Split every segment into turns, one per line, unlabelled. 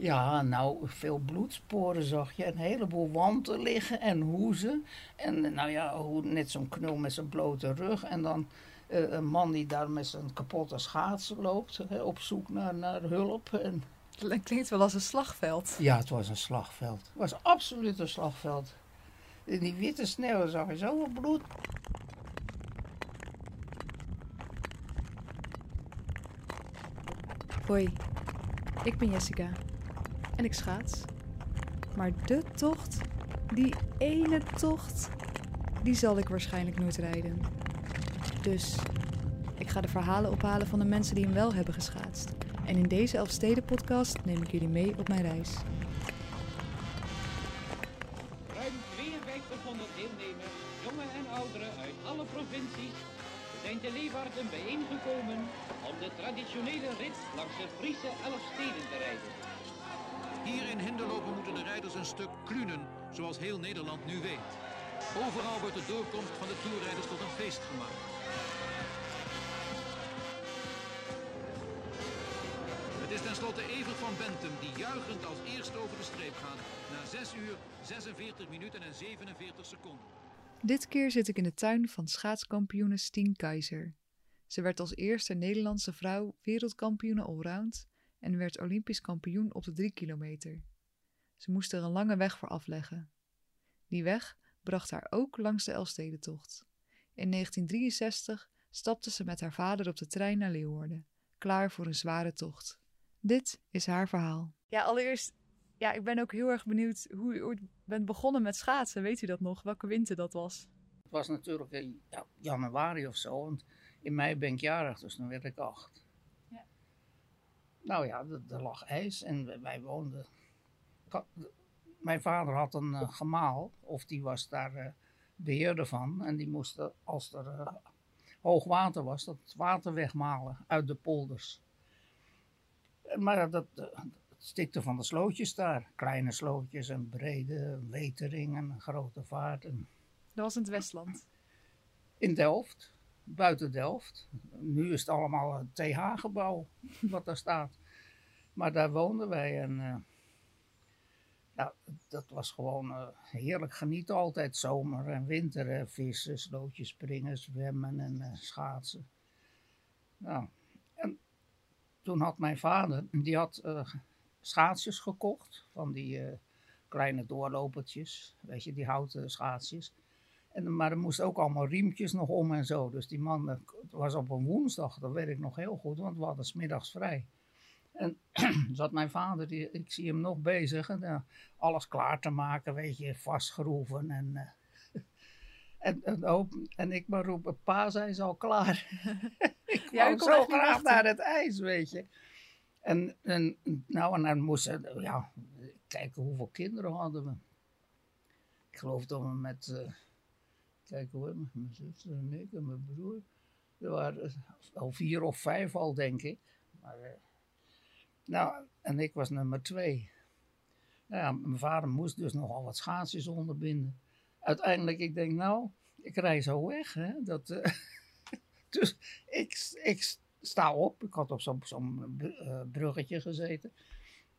Ja, nou, veel bloedsporen zag je. Een heleboel wanten liggen en hoezen. En nou ja, hoe, net zo'n knul met zijn blote rug. En dan eh, een man die daar met zijn kapotte schaatsen loopt. hè, op zoek naar, naar hulp. En,
Het klinkt wel als een slagveld.
ja, het was een slagveld. Het was absoluut een slagveld. In die witte sneeuw zag je zoveel bloed.
Hoi, ik ben Jessica en ik schaats. Maar de tocht, die ene tocht, die zal ik waarschijnlijk nooit rijden. Dus ik ga de verhalen ophalen van de mensen die hem wel hebben geschaatst. En in deze Elfsteden-podcast neem ik jullie mee op mijn reis.
Ruim 5200 deelnemers, jongen en ouderen uit alle provincies, zijn te Leeuwarden bijeengekomen om de traditionele rit langs de Friese Elfsteden te rijden.
Hier in Hinderlopen moeten de rijders een stuk klunen, zoals heel Nederland nu weet. Overal wordt de doorkomst van de toerrijders tot een feest gemaakt. Het is tenslotte Evert van Bentum die juichend als eerste over de streep gaat. Na 6 uur, 46 minuten en 47 seconden.
Dit keer zit ik in de tuin van schaatskampioene Stien Keizer. Ze werd als eerste Nederlandse vrouw wereldkampioene allround en werd Olympisch kampioen op de 3 kilometer. Ze moest er een lange weg voor afleggen. Die weg bracht haar ook langs de Elfstedentocht. In 1963 stapte ze met haar vader op de trein naar Leeuwarden, klaar voor een zware tocht. Dit is haar verhaal. Ja, allereerst, ja, ik ben ook heel erg benieuwd hoe u ooit bent begonnen met schaatsen. Weet u dat nog? Welke winter dat was?
Het was natuurlijk in ja, januari of zo. Want in mei ben ik jarig, dus dan werd ik acht. Nou ja, er lag ijs en wij- woonden. Mijn vader had een eh, gemaal, of die was daar eh, beheerder van. En die moest, eh, als er eh, hoog water was, dat water wegmalen uit de polders. Maar dat, stikte van de slootjes daar. Kleine slootjes en brede wetering en grote vaart. En
Dat was in het Westland.
in Delft, buiten Delft. Nu is het allemaal een TH-gebouw wat daar staat. Maar daar woonden wij en eh, ja, dat was gewoon eh, heerlijk genieten altijd. Zomer en winter, vissen, slootjes springen, zwemmen en eh, schaatsen. Nou, en toen had mijn vader, die had schaatsjes gekocht van die kleine doorlopertjes, weet je, die houten schaatsjes. En, maar er moesten ook allemaal riempjes nog om en zo. Dus die man, was op een woensdag, dat weet ik nog heel goed, want we hadden smiddags vrij. En zat mijn vader, die, ik zie hem nog bezig, en, eh, alles klaar te maken, weet je, vastgeroeven. En, eh, en, en, en ik maar roepen, pa, zijn ze al klaar? ik
Ja,
wou zo graag naar het ijs, weet je. En, en, nou, en dan moesten, ja, kijken hoeveel kinderen hadden we. Ik geloof dat we met, eh, kijk hoor, mijn zuster en ik en mijn broer. Er waren al vier of vijf al, denk ik. Maar, nou, en ik was nummer twee. Nou ja, mijn vader moest dus nogal wat schaatsjes onderbinden. Uiteindelijk, ik denk, nou, ik rij zo weg. Hè, dat, eh, dus ik, ik sta op. Ik had op zo'n eh, bruggetje gezeten.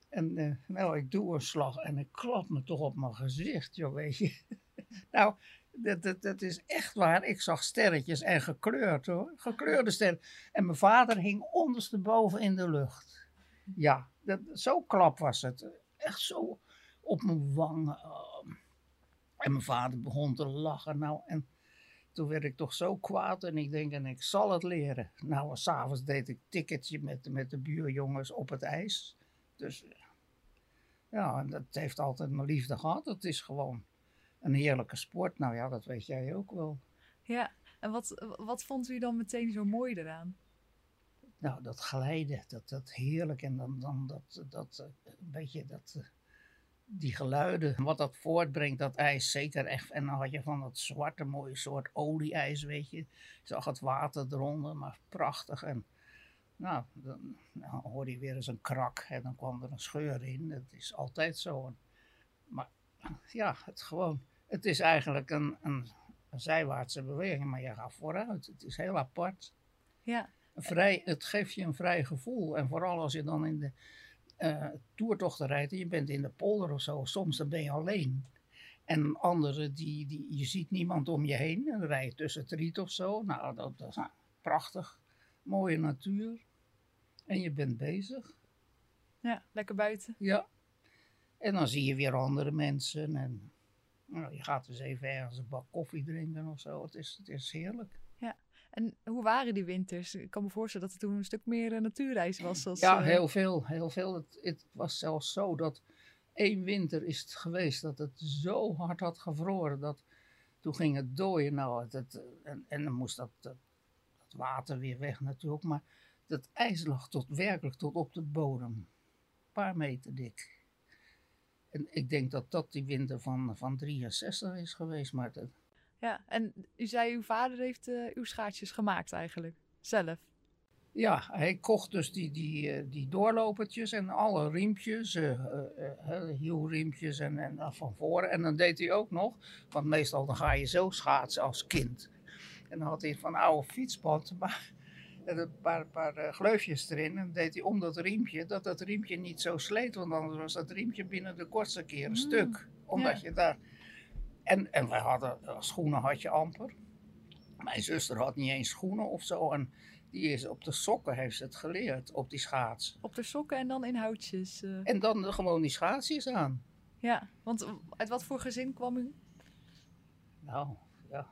En eh, nou, ik doe een slag en ik klap me toch op mijn gezicht, joh, weet je. nou, dat, dat, dat is echt waar. Ik zag sterretjes en gekleurd hoor. Gekleurde sterren. En mijn vader hing ondersteboven in de lucht. Ja, dat, zo klap was het. Echt zo op mijn wang. oh. En mijn vader begon te lachen. Nou, en toen werd ik toch zo kwaad en ik denk, en ik zal het leren. Nou, s'avonds deed ik ticketje met, met de buurjongens op het ijs. Dus ja, en dat heeft altijd mijn liefde gehad. Het is gewoon een heerlijke sport. Nou ja, dat weet jij ook wel.
Ja, en wat, wat vond u dan meteen zo mooi eraan?
Nou, dat glijden, dat, dat heerlijk. En dan, dan dat, dat eh, een beetje dat, eh, die geluiden, wat dat voortbrengt, dat ijs, zeker echt. En dan had je van dat zwarte mooie soort olie-ijs, weet je. Je zag het water eronder, maar prachtig. En nou, dan, dan hoorde je weer eens een krak en dan kwam er een scheur in. Dat is altijd zo. Maar ja, het gewoon, het is eigenlijk een, een, een zijwaartse beweging, maar je gaat vooruit. Het is heel apart
Ja,
vrij, het geeft je een vrij gevoel. En vooral als je dan in de. eh toertochten rijdt en je bent in de polder of zo, soms dan ben je alleen. En anderen, die, die, je ziet niemand om je heen. En dan rij je tussen het riet of zo. Nou, dat, dat is nou, prachtig. Mooie natuur. En je bent bezig.
Ja, lekker buiten.
Ja. En dan zie je weer andere mensen. En nou, je gaat dus even ergens een bak koffie drinken of zo. Het is, het is heerlijk.
En hoe waren die winters? Ik kan me voorstellen dat er toen een stuk meer eh, natuurreis was. Als,
Ja,
eh,
heel veel. Heel veel. Het, het was zelfs zo dat één winter is het geweest dat het zo hard had gevroren. Dat toen ging het dooien. Nou, het, het- en, en dan moest dat, dat, dat water weer weg natuurlijk. Maar dat ijs lag tot, werkelijk tot op de bodem. Een paar meter dik. En ik denk dat dat die winter van, van 63 is geweest. Maar dat,
Ja, en u zei uw vader heeft eh, uw schaatsjes gemaakt eigenlijk. Zelf.
Ja, hij kocht dus die, die, eh, die doorlopertjes en alle riempjes, eh, eh, hielriempjes en, en van voren. En dan deed hij ook nog, want meestal dan ga je zo schaatsen als kind. En dan had hij van oude fietsband, maar en een paar, paar gleufjes erin. En dan deed hij om dat riempje, dat dat riempje niet zo sleet, want anders was dat riempje binnen de kortste keer een
Mm,
stuk. Omdat
ja.
je daar... En, en wij hadden, eh, schoenen had je amper. Mijn zuster had niet eens schoenen of zo. En die is op de sokken heeft ze het geleerd, op die schaats.
Op de sokken en dan in houtjes. eh.
En dan gewoon die schaatsjes aan.
Ja, want uit wat voor gezin kwam u?
Nou, ja.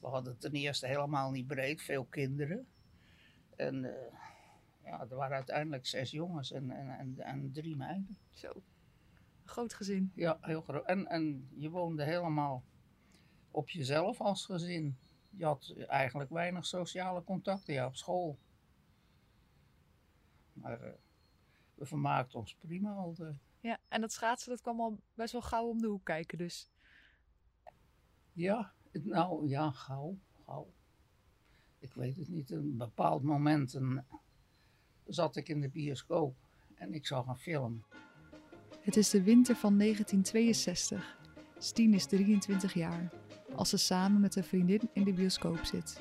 We hadden ten eerste helemaal niet breed, veel kinderen. En eh, ja, er waren uiteindelijk zes jongens en, en, en, en drie meiden.
Zo. Groot gezin.
Ja, heel groot. En, en je woonde helemaal op jezelf als gezin. Je had eigenlijk weinig sociale contacten, ja, op school. Maar eh, we vermaakten ons prima altijd.
Ja, en dat schaatsen dat kwam al best wel gauw om de hoek kijken dus.
Ja, nou ja, gauw, gauw. Ik weet het niet. Een bepaald moment een, zat ik in de bioscoop en ik zag een film.
Het is de winter van 1962. Stien is 23 jaar, als ze samen met een vriendin in de bioscoop zit.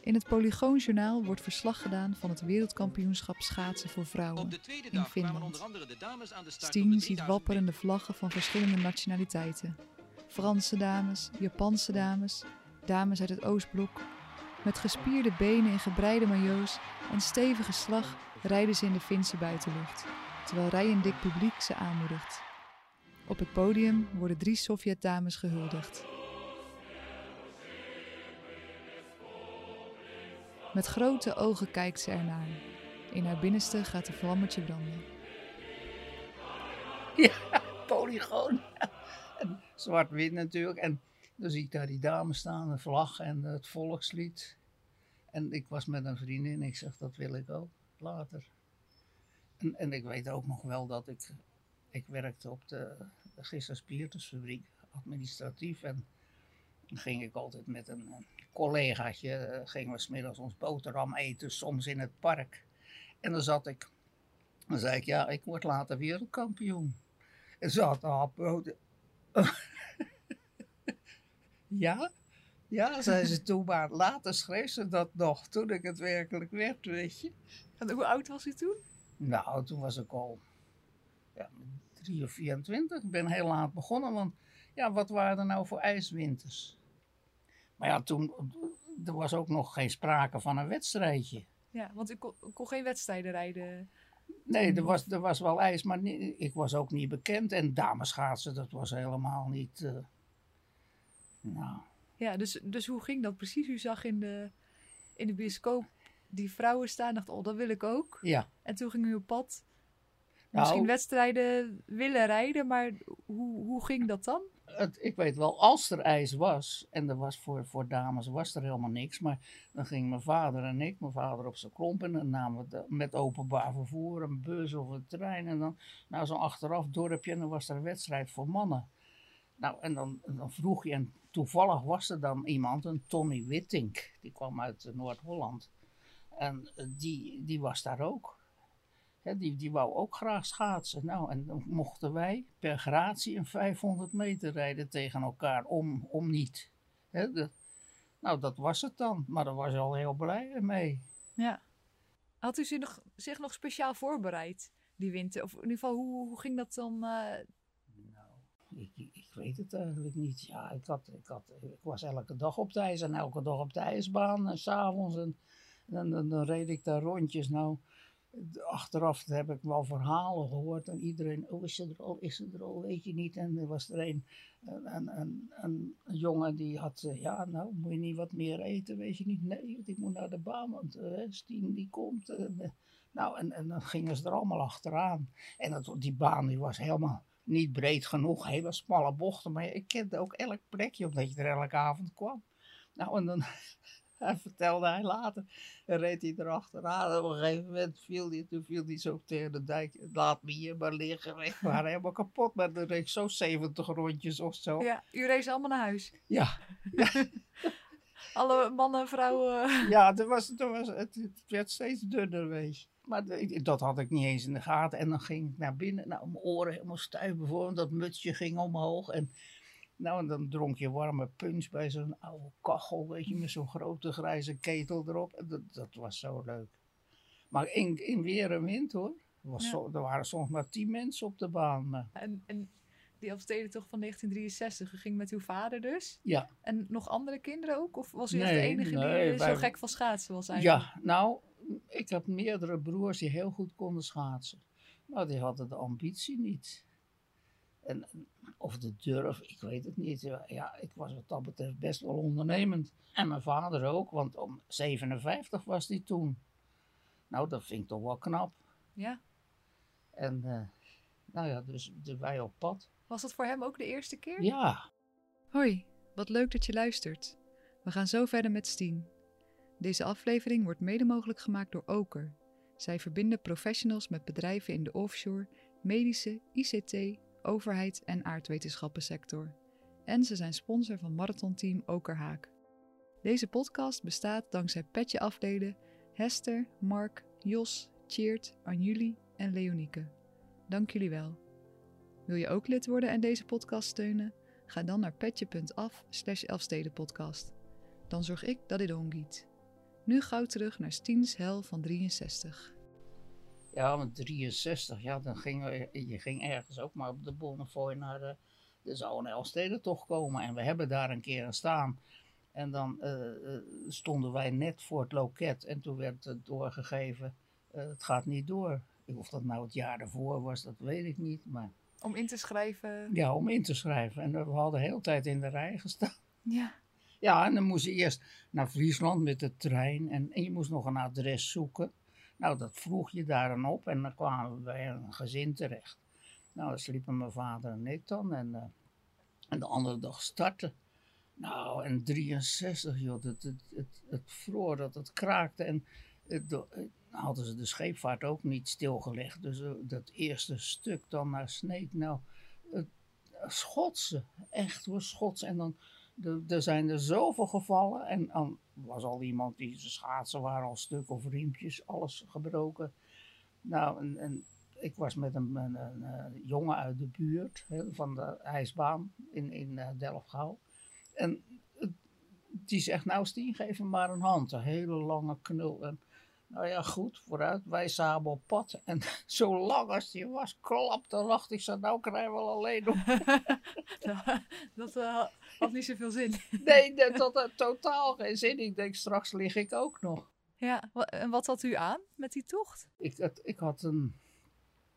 In het Polygoonjournaal wordt verslag gedaan van het wereldkampioenschap schaatsen voor vrouwen.
Op de tweede
in
dag kwamen
Finland.
onder andere de dames aan de start
Stien
de
ziet
3000
wapperende vlaggen van verschillende nationaliteiten. Franse dames, Japanse dames, dames uit het Oostblok. Met gespierde benen in gebreide maillots en stevige slag rijden ze in de Finse buitenlucht, terwijl rijendik publiek ze aanmoedigt. Op het podium worden drie Sovjet-dames gehuldigd. Met grote ogen kijkt ze ernaar. In haar binnenste gaat een vlammetje branden.
Polygoon. en zwart-wit natuurlijk. En dan zie ik daar die dame staan, de vlag en het volkslied. En ik was met een vriendin, ik zeg dat wil ik ook later. En, en ik weet ook nog wel dat ik, ik werkte op de, de administratief. En dan ging ik altijd met een, een collegaatje, eh, gingen we smiddags ons boterham eten, soms in het park. En dan zat ik, dan zei ik, ja, ik word later wereldkampioen. En ze had een hap brood. ja? Ja, zei ze toen, maar later schreef ze dat nog, toen ik het werkelijk werd, weet je.
En hoe oud was u toen?
Nou, toen was ik al ja, 3 of 24. Ik ben heel laat begonnen, want ja, wat waren er nou voor ijswinters? Maar ja, toen, er was ook nog geen sprake van een wedstrijdje.
Ja, want u kon, geen wedstrijden rijden.
Nee, er was, er was wel ijs, maar niet- ik was ook niet bekend. En dameschaatsen, dat was helemaal niet... eh, nou,
Ja, dus, dus hoe ging dat precies? U zag in de, in de bioscoop die vrouwen staan en dacht, oh, dat wil ik ook.
ja.
En toen ging u op pad.
Nou,
Misschien wedstrijden willen rijden, maar hoe, hoe ging dat dan?
het, ik weet wel, als er ijs was, en er was voor, voor dames was er helemaal niks, maar dan ging mijn vader en ik, mijn vader op zijn klomp en dan namen we met openbaar vervoer een bus of een trein en dan naar zo'n achteraf dorpje en dan was er een wedstrijd voor mannen. Nou, en dan, dan vroeg je, en toevallig was er dan iemand, een Tony Wittink, die kwam uit eh, Noord-Holland. En eh, die, die was daar ook. Die, die wou ook graag schaatsen. Nou, en dan mochten wij per gratie een 500 meter rijden tegen elkaar, om, om niet. Nou, dat was het dan. Maar daar was je al heel blij mee.
Ja. Had u zich nog, zich nog speciaal voorbereid? die winter? Of in ieder geval, hoe, hoe ging dat dan? eh,
Nou, ik, ik, ik weet het eigenlijk niet. Ja, ik, had, ik, had, ik was elke dag op de ijs en elke dag op de ijsbaan en s'avonds. En, en, dan- dan reed ik daar rondjes. Nou, achteraf heb ik wel verhalen gehoord en iedereen, oh is ze er al, is ze er al, weet je niet. En er was er een, een, een, een, jongen die had, eh, ja nou, moet je niet wat meer eten, weet je niet. Nee, ik moet naar de baan, want eh, Stien die komt. En, eh, nou, en, en dan gingen ze er allemaal achteraan. En dat, die baan die was helemaal niet breed genoeg, hele smalle bochten. Maar ik kende ook elk plekje, omdat je er elke avond kwam. Nou, en dan hij vertelde hij later, en reed hij erachteraan. En op een gegeven moment viel hij, toen viel hij zo tegen de dijk. Laat me hier maar liggen. We waren helemaal kapot, maar er reed zo 70 rondjes of zo.
ja, u reed allemaal naar huis.
Ja,
Alle mannen en vrouwen.
ja het, was, het, was, het, het werd steeds dunner, weet je. Maar de- dat had ik niet eens in de gaten. En dan ging ik naar binnen. Nou, mijn oren helemaal bijvoorbeeld. Dat mutsje ging omhoog. En, nou, en dan dronk je warme punch bij zo'n oude kachel, weet je, met zo'n grote grijze ketel erop. Dat, dat was zo leuk. Maar in, in weer en wind hoor. Er, was
Ja.
zo, er waren soms maar tien mensen op de baan. Maar,
En, en die Elfstedentocht van 1963 u ging met uw vader dus?
ja,
En nog andere kinderen ook? Of was u echt de enige
nee,
die zo gek van schaatsen was eigenlijk?
Ja, nou, ik heb meerdere broers die heel goed konden schaatsen. Maar die hadden de ambitie niet. En, of de durf, ik weet het niet. Ja, ik was wat dat betreft best wel ondernemend. En mijn vader ook, want om 57 was hij toen. Nou, dat vind ik toch wel knap.
Ja.
En eh, nou ja, dus, dus wij op pad.
Was dat voor hem ook de eerste keer?
Ja,
Hoi, wat leuk dat je luistert. We gaan zo verder met Stien. Deze aflevering wordt mede mogelijk gemaakt door Oker. Zij verbinden professionals met bedrijven in de offshore, medische, ICT, overheid en aardwetenschappensector. En ze zijn sponsor van marathonteam Okerhaak. Deze podcast bestaat dankzij Petje afleden Hester, Mark, Jos, Tjeerd, Anjuli en Leonieke. Dank jullie wel. Wil je ook lid worden en deze podcast steunen? Ga dan naar petje.af slash elfstedenpodcast. Dan zorg ik dat dit omgiet. Nu gauw terug naar Stiens Hel van 63.
Ja, met 63, ja, dan ging we, je ging ergens ook maar op de Bonnefoy naar de, de zou een Elstede toch komen. En we hebben daar een keer staan. En dan eh, eh, stonden wij net voor het loket en toen werd het doorgegeven, eh, het gaat niet door. Of dat nou het jaar ervoor was, dat weet ik niet. Maar
Om in te schrijven.
ja, om in te schrijven. En we hadden de hele tijd in de rij gestaan.
Ja.
Ja, en dan moest je eerst naar Friesland met de trein en, en je moest nog een adres zoeken. Nou, dat vroeg je daar dan op en dan kwamen we bij een gezin terecht. Nou, daar sliepen mijn vader en ik dan en, eh, en de andere dag starten. Nou, en 63, joh, het, het, het, het vroor, dat het kraakte en het, eh, hadden ze de scheepvaart ook niet stilgelegd. Dus eh, dat eerste stuk dan naar Sneek, nou, het, schotsen, echt hoor, schotsen. En dan er, zijn er zoveel gevallen. En dan was al iemand die zijn schaatsen waren al stuk of riempjes, alles gebroken. Nou, en, en ik was met een, een, een, jongen uit de buurt van de ijsbaan in, in eh, Delfgauw. En die zegt, nou Stien, geef hem maar een hand. Een hele lange knul. En, nou ja, goed, vooruit. Wij samen op pad. En zo lang als die was, klap, dan dacht ik, zo, nou krijgen we wel alleen nog
dat eh, had niet zoveel zin.
Nee, dat had totaal geen zin. Ik denk, straks lig ik ook nog.
Ja, en wat had u aan met die tocht?
Ik, had- ik had een,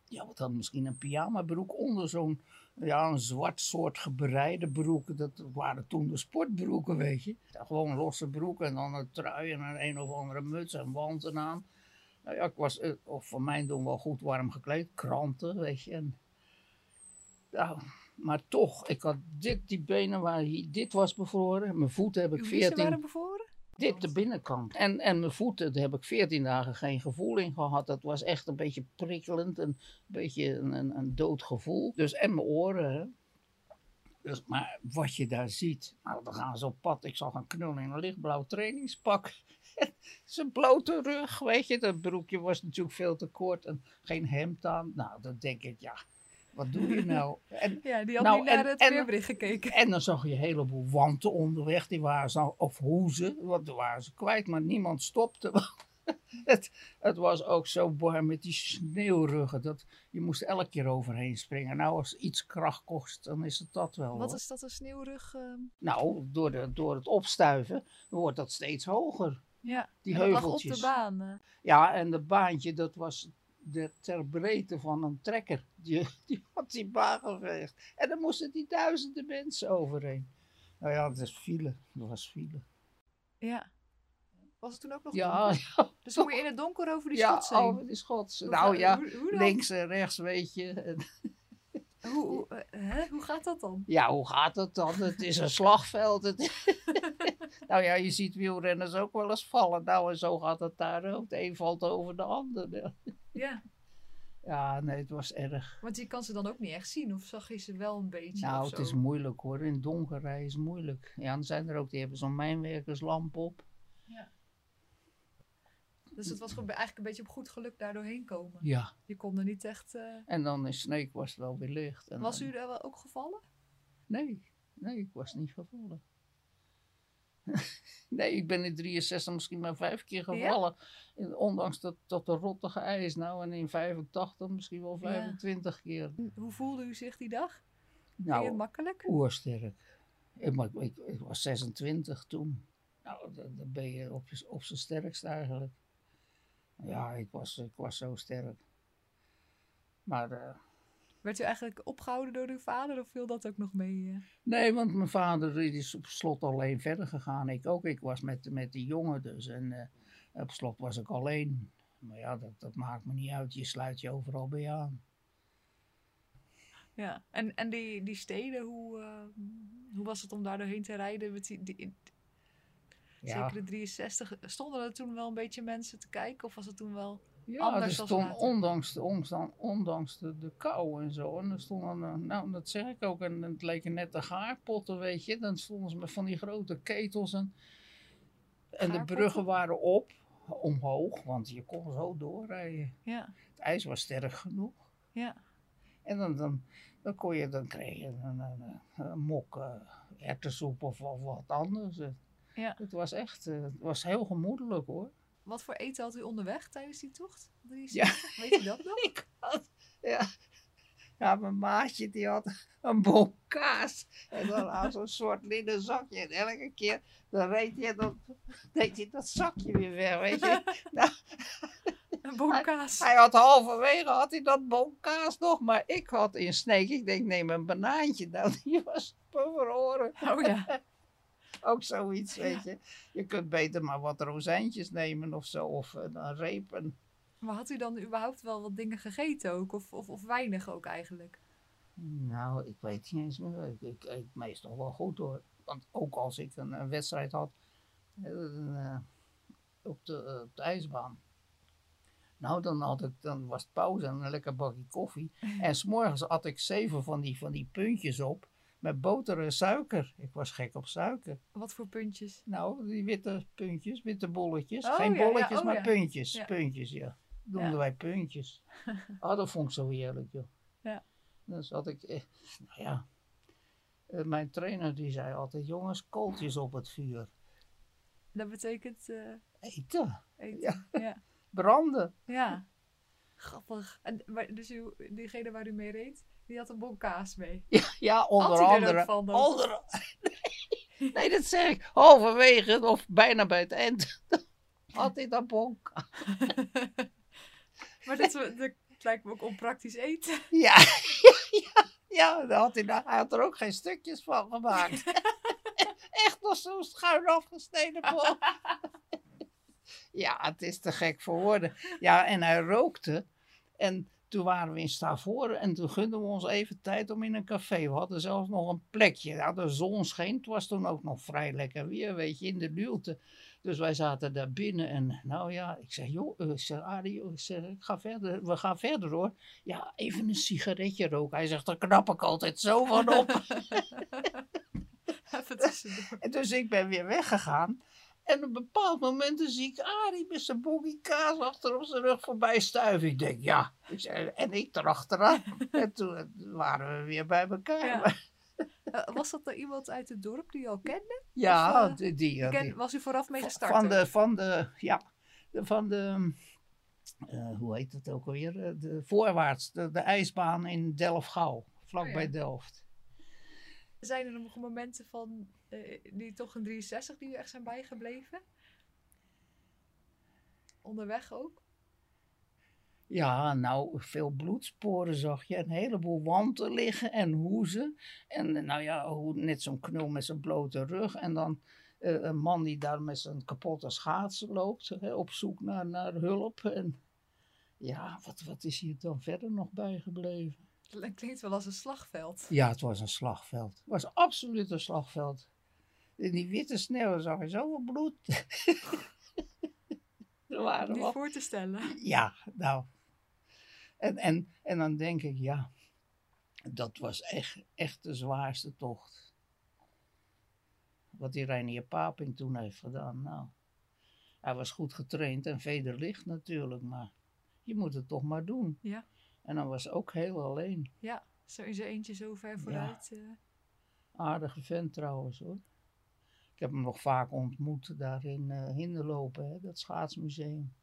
ja, wat had misschien een pyjamabroek onder zo'n, ja, een zwart soort gebreide broek. Dat waren toen de sportbroeken, weet je. Ja, gewoon losse broeken en dan een trui en een een of andere muts en wanten aan. Nou ja, ik was, eh, of voor mijn doen wel goed warm gekleed. Kranten, weet je. En, ja, maar toch, ik had dit, die benen waren hier, dit was bevroren. Mijn voeten heb ik
Uw wiezen
14
waren bevroren?
Dit de binnenkant. En, en mijn voeten, daar heb ik veertien dagen geen gevoel in gehad. Dat was echt een beetje prikkelend, een beetje een, een, een dood gevoel. Dus, en mijn oren. Hè. Dus, maar wat je daar ziet, nou, dan gaan ze op pad. Ik zag een knul in een lichtblauw trainingspak. Zijn blote rug, weet je. Dat broekje was natuurlijk veel te kort en geen hemd aan. Nou, dan denk ik, ja, wat doe je nou? En,
Ja, die had
Nou,
niet naar
en-
het weerbericht gekeken.
en dan zag je een heleboel wanten onderweg, die waren ze, of hoezen, want die waren ze kwijt, maar niemand stopte. het, het was ook zo warm met die sneeuwruggen. Dat, je moest elke keer overheen springen. Nou, als iets kracht kost, dan is het dat wel.
Wat
hoor.
is dat, een sneeuwrug? ehm?
Nou, door, de, door het opstuiven wordt dat steeds hoger.
Ja,
Die
dat lag op
heuveltjes.
de baan. eh.
Ja, en de baantje, dat was de, ter breedte van een trekker. Die, die had die baan geveegd. En dan moesten die duizenden mensen overheen. Nou ja, dat is file. Dat was file.
Ja. Was het toen ook nog
Ja, ja,
Dus dan moet je in het donker over die
ja
schots heen.
over die schots.
Hoe
Nou ja,
hoe- hoe
links en rechts, weet je.
Hoe, hoe, eh, hè? hoe gaat dat dan?
Ja, hoe gaat het dan? Het is een slagveld. Het- nou ja, je ziet wielrenners ook wel eens vallen. Nou, en zo gaat het daar ook. De een valt over de ander.
Ja,
Ja, nee, het was erg.
want je kan ze dan ook niet echt zien. Of zag je ze wel een beetje
Nou,
of
het is moeilijk hoor. In het donker rijden is moeilijk. Ja, dan zijn er ook, die hebben zo'n mijnwerkerslamp op.
Dus het was eigenlijk een beetje op goed geluk daar doorheen komen.
Ja.
Je kon er niet echt... eh,
En dan in Sneek was het wel weer licht. En
Was
dan-
u daar wel ook gevallen?
Nee, nee, ik was niet gevallen. nee, ik ben in 63 misschien maar vijf keer gevallen. En Ondanks dat, dat de rottige ijs. Nou, en in 85 misschien wel
Ja.
25 keer.
Hoe voelde u zich die dag?
Nou,
makkelijk?
oersterk. Ik, maar ik, ik was 26 toen. Nou, dan, ben je op, je- op zijn sterkst eigenlijk. Ja, ik was, ik was zo sterk. Maar eh,
Werd u eigenlijk opgehouden door uw vader of viel dat ook nog mee? eh?
nee, want mijn vader is op slot alleen verder gegaan. Ik ook. Ik was met, met die jongen dus. En eh, op slot was ik alleen. Maar ja, dat, dat maakt me niet uit. Je sluit je overal bij aan.
Ja, en, en die, die steden, hoe, hoe was het om daar doorheen te rijden? Met die, die,
Ja,
Zeker de 63. Stonden er toen wel een beetje mensen te kijken? Of was het toen wel...
Ja,
Anders
er stond, ondanks, de, ondanks, ondanks de, de kou en zo. En er stonden, eh, nou dat zeg ik ook, en het leken net de gaarpotten, weet je. Dan stonden ze met van die grote ketels. En, en de bruggen waren op, omhoog, want je kon zo doorrijden.
Ja,
Het ijs was sterk genoeg.
ja.
En dan, dan, dan kon je, dan kreeg je een, een, een, een mok uh, erwtensoep of, of wat anders. Het,
Ja.
het was echt, eh, het was heel gemoedelijk hoor.
Wat voor eten had u onderweg tijdens die tocht? 63? Weet u dat nog?
Ik had, ja. Ja, mijn maatje die had een bol kaas. En dan had zo'n soort linnen zakje. En elke keer dan reed hij dat, deed hij dat zakje weer weg, weet je. Nou,
Een boom kaas.
hij had halverwege had hij dat bol kaas nog. Maar ik had in sneek, ik denk neem een banaantje. Nou, die was verloren.
Oh ja.
Ook zoiets, weet je. Je kunt beter maar wat rozijntjes nemen of zo. Of een, een reep. En,
Maar had u dan überhaupt wel wat dingen gegeten ook? Of, of, of weinig ook eigenlijk?
Nou, ik weet niet eens meer. Ik, ik eet meestal wel goed hoor. Want ook als ik een, een wedstrijd had eh, eh, op, de, eh, op de ijsbaan. Nou, dan, had ik, dan was het pauze en een lekker bakje koffie. En s'morgens had ik zeven van die, van die puntjes op met boter en suiker. Ik was gek op suiker.
Wat voor puntjes?
Nou, die witte puntjes, witte bolletjes.
Oh,
Geen
ja, ja,
bolletjes,
oh,
maar
ja.
puntjes.
Ja.
Puntjes, ja. Noemden wij puntjes. Oh, dat vond ik zo heerlijk, joh.
Ja.
Dus had ik, eh, nou ja. Eh, mijn trainer die zei altijd, jongens, kooltjes op het vuur.
Dat betekent eh,
Eten,
eten.
Ja.
Ja. ja.
branden.
Grappig. En, maar, dus u, diegene waar u mee reed, die had een bon kaas mee.
Ja, ja onder
er
andere.
van
onder, nee, nee, dat zeg ik. Halverwege of bijna bij het eind. had hij dat bonk.
Maar dat, dat lijkt me ook onpraktisch eten.
Ja, ja, ja, ja daar had hij, daar- hij had er ook geen stukjes van gemaakt. Echt nog zo'n schuin afgesneden bol. ja, het is te gek voor woorden. Ja, en hij rookte. En toen waren we in Stavoren en toen gunden we ons even tijd om in een café. We hadden zelfs nog een plekje. Ja, de zon scheen. Het was toen ook nog vrij lekker weer, weet je, in de luwte. Dus wij zaten daar binnen en nou ja, ik zeg, joh, eh, ik zeg, Arie, joh, ik zeg, ik ga verder, we gaan verder hoor. Ja, even een sigaretje roken. Hij zegt, daar knap ik altijd zo van op. Dus ik ben weer weggegaan. En op een bepaald moment zie ik Arie met zijn boggie kaas achter op zijn rug voorbij stuiven. Ik denk, ja. En ik erachteraan. en toen waren we weer bij elkaar.
Ja. Eh, was dat er iemand uit het dorp die u al kende?
Ja,
Of, eh,
die, die, ja,
Ken-
die-
was u vooraf mee gestart?
Van de, van de, ja, van de, eh, hoe heet het ook alweer? De voorwaarts, de, de ijsbaan in Delft-Gouw, vlakbij
Oh ja.
Delft.
Zijn er nog momenten van die toch een 63 die u echt zijn bijgebleven? Onderweg ook?
Ja, nou, veel bloedsporen zag je. Een heleboel wanten liggen en hoezen. En eh, nou ja, hoe, net zo'n knul met zijn blote rug. En dan eh, een man die daar met zijn kapotte schaatsen loopt. Hè, op zoek naar, naar hulp. En ja, wat, wat is hier dan verder nog bijgebleven?
Dat klinkt wel als een slagveld.
Ja, het was een slagveld. Het was absoluut een slagveld. In die witte sneeuw zag je zoveel bloed. waren
Niet
wel
voor te stellen.
ja, nou. En, en, en dan denk ik, ja, dat was echt, echt de zwaarste tocht. Wat die Reinier Paping toen heeft gedaan. Nou, hij was goed getraind en vederlicht natuurlijk, maar je moet het toch maar doen.
Ja.
En dan was ook heel alleen.
Ja, zo in zijn eentje zo ver vooruit. eh.
Aardige vent trouwens hoor. Ik heb hem nog vaak ontmoet daar in eh Hinderlopen, hè, dat schaatsmuseum.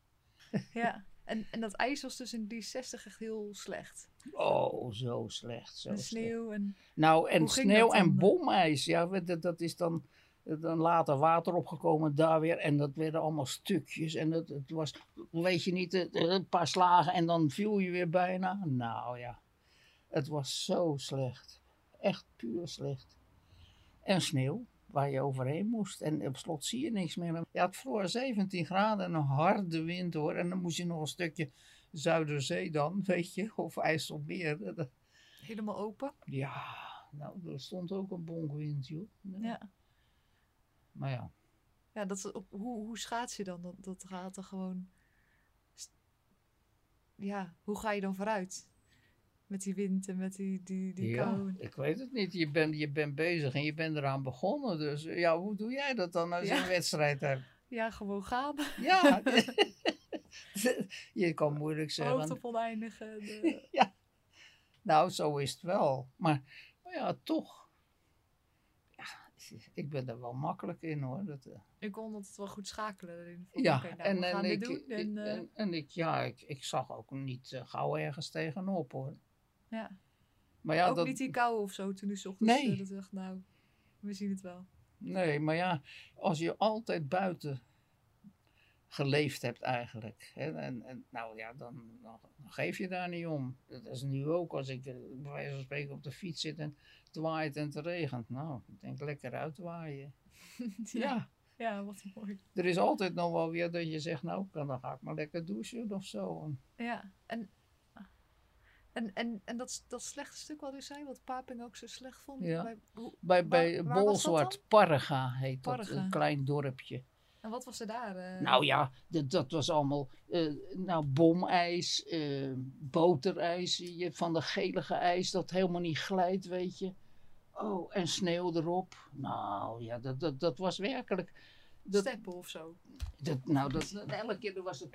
ja. En, en dat ijs was dus in die 60 echt heel slecht.
Oh, zo slecht. Zo slecht.
sneeuw en...
Nou, en sneeuw
dat
en bomijs, ja, dat, dat is dan, dan later water opgekomen daar weer. En dat werden allemaal stukjes. En het, het was, weet je niet, een paar slagen en dan viel je weer bijna. Nou ja, het was zo slecht. Echt puur slecht. En sneeuw, waar je overheen moest. En op slot zie je niks meer. Je had vroeger 17 graden en een harde wind hoor. En dan moest je nog een stukje Zuiderzee dan, weet je, of IJsselmeer.
Helemaal open.
ja, nou, er stond ook een bonkwind, joh. Nee.
Ja.
Maar ja,
Ja, dat, is hoe, hoe schaats je dan? Dat, dat gaat er gewoon... Ja, hoe ga je dan vooruit? Met die wind en met die, die, die
ja
kou.
ik weet het niet. Je bent, je bent bezig en je bent eraan begonnen. Dus eh, ja, hoe doe jij dat dan als je
Ja.
een wedstrijd hebt?
Ja, gewoon gaan.
Ja, je kan moeilijk
Hoofd
zeggen.
op oneindige. De...
Nou, zo is het wel. Maar, maar ja, toch. Ja, ik ben er wel makkelijk in hoor. Dat, eh,
Ik kon altijd wel goed schakelen erin. Van,
Ja,
oké, nou,
en,
we
en,
gaan
ik.
En, eh,
en, en ik, ja, ik, ik zag ook niet gauw ergens tegenop hoor.
Ja.
Maar ja,
ook
dat,
niet die kou of zo toen u ochtends
Nee.
eh, dat dacht, nou, we zien het wel.
Nee, maar ja, als je altijd buiten geleefd hebt eigenlijk. Hè, en, en, nou ja, dan, dan geef je daar niet om. Dat is nu ook als ik eh, bij wijze van spreken op de fiets zit en het waait en het regent. Nou, ik denk lekker uitwaaien. Ja,
Ja, wat mooi.
er is altijd nog wel weer dat je zegt, nou, dan ga ik maar lekker douchen of zo.
Ja, en, en, en, en dat, dat slechte stuk wat u zei, wat Paping ook zo slecht vond.
Ja.
Bij, hoe,
bij
Waar-
Bolzwart? Parga heet dat, een klein dorpje.
en wat was er daar? eh?
Nou ja, dat, dat was allemaal eh, nou, bomijs, eh, boterijs, je van de gelige ijs dat helemaal niet glijdt, weet je. Oh, en sneeuw erop. Nou ja, dat, dat, dat was werkelijk. Dat,
Steppen of zo.
dat, nou, dat, dat- elke keer was het.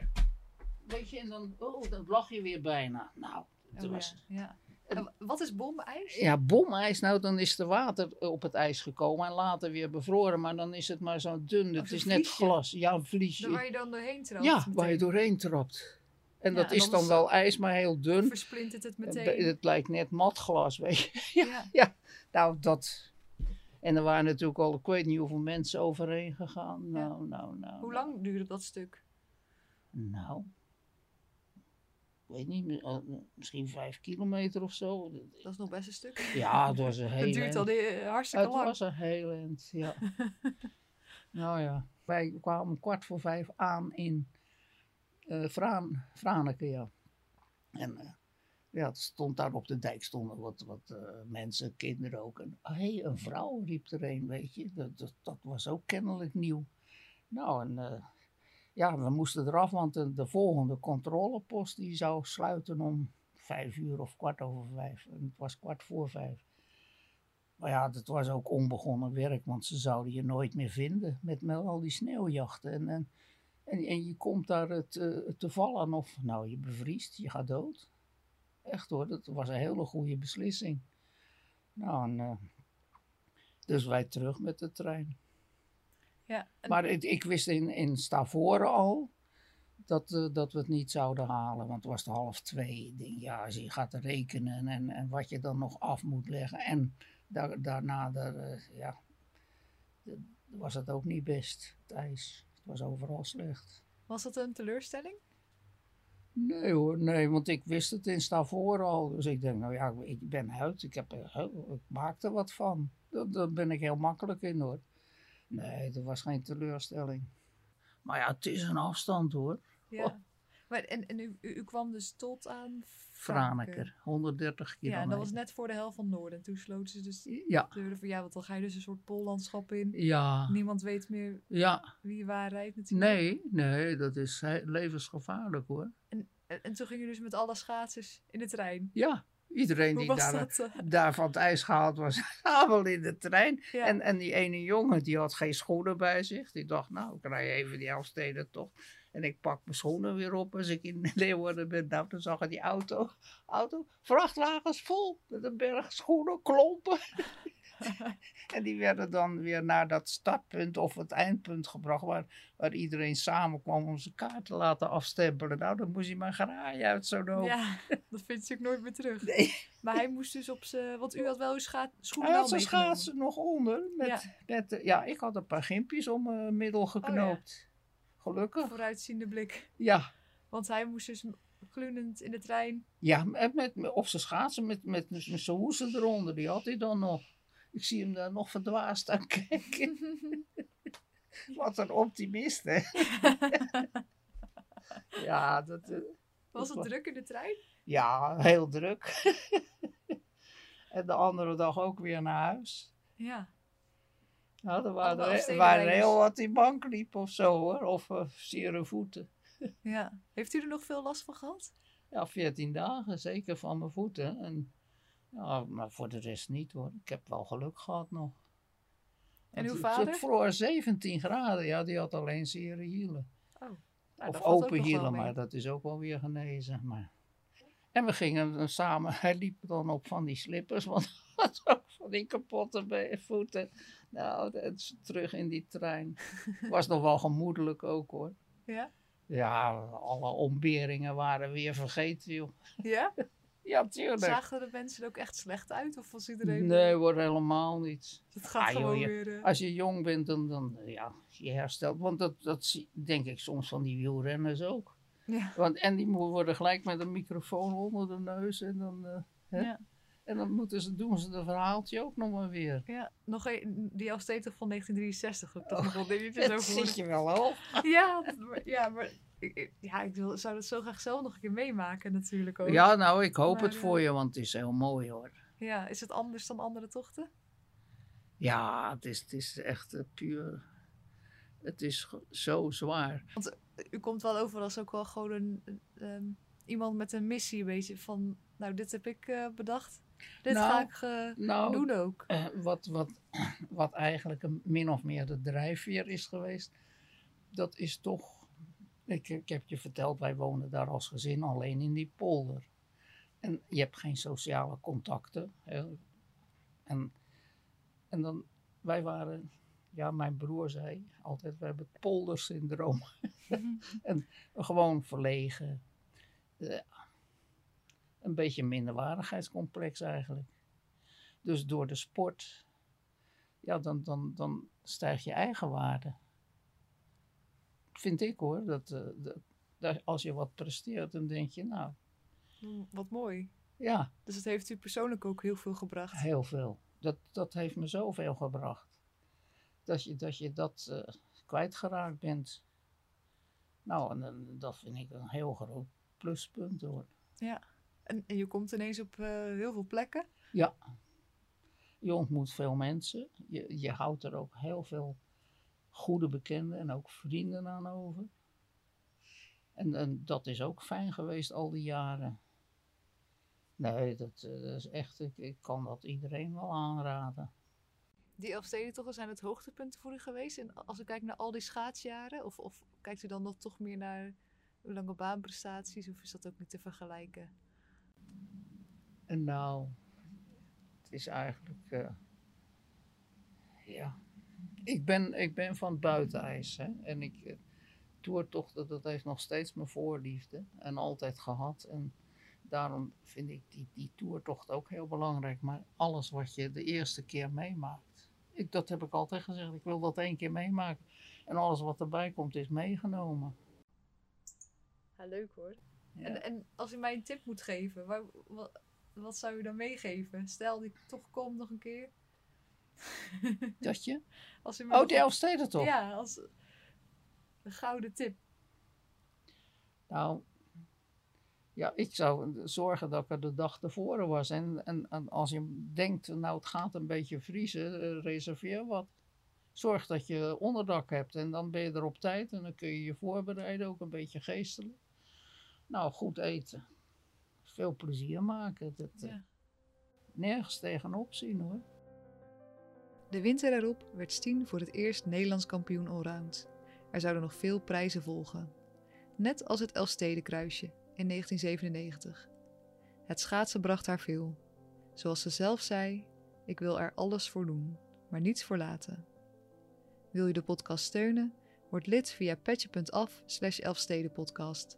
Weet je, en dan, oh, dan lag je weer bijna. Nou, het
Oh,
was,
ja, ja. En wat is bomijs?
ja, bomijs, nou dan is er water op het ijs gekomen en later weer bevroren, maar dan is het maar zo dun. Het
zo'n
is net glas. Ja, een vliesje.
Waar je dan doorheen trapt.
Ja, waar je doorheen trapt. En
Ja,
dat
en
is
dan
wel ijs, maar heel dun.
Versplintert het
Het,
meteen.
het lijkt net matglas, weet je. Ja,
ja.
nou dat. En er waren natuurlijk al, ik weet niet hoeveel mensen overheen gegaan. Nou, nou, nou.
Hoe
nou.
lang duurde dat stuk?
Nou, ik weet niet, eh, misschien vijf kilometer of zo.
Dat is nog best een stuk.
Ja, het was een heel
Het duurt al die- hartstikke
Het
lang.
was een heel eind, ja. nou ja, wij kwamen om kwart voor vijf aan in eh Vraan, Franeker, ja. En eh, ja, het stond daar op de dijk stonden wat, wat eh, mensen, kinderen ook. En hé, een vrouw riep er een, weet je. Dat, dat, dat was ook kennelijk nieuw. Nou, en eh, ja, we moesten eraf, want de, de volgende controlepost die zou sluiten om vijf uur of kwart over vijf. En het was kwart voor vijf. Maar ja, dat was ook onbegonnen werk, want ze zouden je nooit meer vinden met, al die sneeuwjachten. En, en, en, je komt daar het, eh, te vallen of, nou, je bevriest, je gaat dood. Echt hoor, dat was een hele goede beslissing. Nou, eh, dus wij terug met de trein.
Ja,
Maar ik, ik wist in, in Stavoren al dat, eh, dat we het niet zouden halen, want het was half twee. Ik denk, ja, als je gaat rekenen en, en wat je dan nog af moet leggen. En daar, daarna de, eh, ja, de- was het ook niet best, het ijs. Het was overal slecht.
Was dat een teleurstelling?
Nee hoor, nee, want ik wist het in Stavoren al. Dus ik denk, nou ja, ik ben uit, ik, heb, heel- ik maak er wat van. Daar, daar ben ik heel makkelijk in hoor. Nee, dat was geen teleurstelling. Maar ja, het is een afstand hoor.
Ja.
Oh.
Maar, en en u, u, kwam dus tot aan
Franeker, 130
Ja,
kilometer.
en dat was net voor de helft van Noorden. En toen sloten ze dus
Ja,
de deuren van ja, want dan ga je dus een soort pollandschap in.
ja,
Niemand weet meer
ja.
wie waar rijdt natuurlijk.
Nee, nee, dat is levensgevaarlijk hoor.
En, en toen ging je dus met alle schaatsers in de trein.
Ja, iedereen die daar,
dat? eh?
daar van het ijs gehaald was, allemaal in de trein.
Ja.
En, en die ene jongen, die had geen schoenen bij zich. Die dacht, nou, ik rij even die Elfsteden toch. En ik pak mijn schoenen weer op als ik in Leeuwarden ben. Nou, dan zag ik die auto, auto, vrachtwagens vol met een berg schoenen, klompen. en die werden dan weer naar dat startpunt of het eindpunt gebracht, waar, waar iedereen samenkwam om zijn kaart te laten afstempelen. Nou, dan moest hij mijn garage uit zo nodig.
Ja, dat vind je natuurlijk nooit meer terug.
Nee.
Maar hij moest dus op zijn... Want u had wel uw scha schoenen
Hij had zijn schaatsen nog onder. Met,
Ja.
Met, eh, ja, ik had een paar gimpjes om mijn middel geknoopt. Gelukkig.
Vooruitziende blik.
Ja.
Want hij moest dus glunend in de trein.
Ja, met, met- op zijn schaatsen met, met, met zijn hoesen eronder. Die had hij dan nog. Ik zie hem daar nog verdwaasd aan kijken. Wat een optimist, hè? ja, dat, eh,
Was
dat
het druk in de trein?
ja, heel druk. en de andere dag ook weer naar huis.
Ja.
Nou, er waren, er heel wat die bank liep of zo hoor. Of uh, zere voeten.
ja. Heeft u er nog veel last van gehad?
Ja, 14 dagen, zeker van mijn voeten. En, ja, maar voor de rest niet hoor. Ik heb wel geluk gehad nog.
En uw vader?
Het vroor 17 graden, ja, die had alleen zere hielen.
Nou,
of open hielen, maar dat is ook wel weer genezen. Maar... En we gingen dan samen, hij liep dan op van die slippers, want hij had ook van die kapotte voeten. Nou, dat terug in die trein. Was nog wel gemoedelijk ook hoor.
Ja?
Ja, alle ontberingen waren weer vergeten, joh.
Ja?
Ja, tuurlijk.
Zagen de mensen er ook echt slecht uit? Of was iedereen...
Nee hoor, helemaal niet.
Het gaat
Ah,
gewoon weer... eh,
Als je jong bent, dan, dan ja, je herstelt. Want dat, dat zie- denk ik soms van die wielrenners ook.
Ja.
Want, en die worden gelijk met een microfoon onder de neus. En dan, eh, hè?
Ja.
en dan moeten ze, doen ze een verhaaltje ook nog maar weer.
Ja, nog een, die Elfstedentocht van 1963. Ook
Oh,
nog wel dingetjes
Dat
over
zit je wel op.
Ja, dat- maar, ja, maar ja, ik wil, zou dat zo graag zelf nog een keer meemaken natuurlijk ook.
Ja, nou, ik hoop
Maar,
het
eh,
voor je, want het is heel mooi hoor.
Ja, is het anders dan andere tochten?
Ja, het is, het is echt eh, puur. Het is zo zwaar.
U komt wel over als ook wel gewoon een, ehm, iemand met een missie, een beetje van, nou, dit heb ik eh, bedacht. Dit
Nou,
ga ik eh,
Nou,
doen ook.
Eh, wat, wat, wat eigenlijk een, min of meer de drijfveer is geweest, dat is toch. Ik, heb je verteld, wij wonen daar als gezin alleen in die polder. En je hebt geen sociale contacten. Hè. En, en dan, wij waren, ja, mijn broer zei altijd, we hebben het poldersyndroom. en gewoon verlegen. Eh, een beetje minderwaardigheidscomplex eigenlijk. Dus door de sport, ja, dan, dan, dan stijgt je eigen waarde. Vind ik hoor. Dat, eh, dat, dat als je wat presteert, dan denk je, nou,
Mm, Wat mooi.
ja,
Dus het heeft u persoonlijk ook heel veel gebracht.
heel veel. Dat, dat heeft me zoveel gebracht. Dat je dat, je dat eh, kwijtgeraakt bent. Nou, en, dan- dat vind ik een heel groot pluspunt hoor.
En, en je komt ineens op eh, heel veel plekken.
Je ontmoet veel mensen. Je, je houdt er ook heel veel goede bekenden en ook vrienden aan over. En, en dat is ook fijn geweest al die jaren. Nee, dat, eh, dat is echt, ik, ik kan dat iedereen wel aanraden.
Die Elfstedentochten zijn het hoogtepunten voor u geweest. En als u kijkt naar al die schaatsjaren, of, of kijkt u dan nog toch meer naar uw lange baanprestaties, of is dat ook niet te vergelijken?
En nou, het is eigenlijk, eh, ja, ik ben, ik ben van het buitenijs. Hè? En ik, eh, toertochten, dat heeft nog steeds mijn voorliefde. En altijd gehad. En daarom vind ik die, die toertocht ook heel belangrijk. Maar alles wat je de eerste keer meemaakt. Ik, dat heb ik altijd gezegd. Ik wil dat één keer meemaken. En alles wat erbij komt is meegenomen.
Ja, leuk hoor.
Ja.
En, en als u mij een tip moet geven, wat, wat zou u dan meegeven? Stel dat ik toch kom nog een keer.
Dat je?
Als
Oh, de Elfsteden toch?
Ja, als een gouden tip.
Nou, ja, ik zou zorgen dat ik er de dag tevoren was. En, en, en als je denkt, nou het gaat een beetje vriezen, eh, reserveer wat. Zorg dat je onderdak hebt en dan ben je er op tijd en dan kun je je voorbereiden, ook een beetje geestelijk. Nou, goed eten. Veel plezier maken. Dat, eh,
Ja.
Nergens tegenop zien hoor.
De winter daarop werd Stien voor het eerst Nederlands kampioen allround. Er zouden nog veel prijzen volgen. Net als het Elfstedenkruisje in 1997. Het schaatsen bracht haar veel. Zoals ze zelf zei, ik wil er alles voor doen, maar niets voor laten. Wil je de podcast steunen? Word lid via petje.af slash elfstedenpodcast.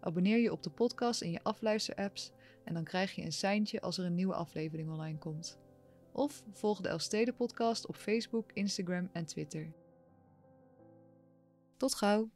Abonneer je op de podcast in je afluisterapps en dan krijg je een seintje als er een nieuwe aflevering online komt. Of volg de Elfsteden podcast op Facebook, Instagram en Twitter. Tot gauw!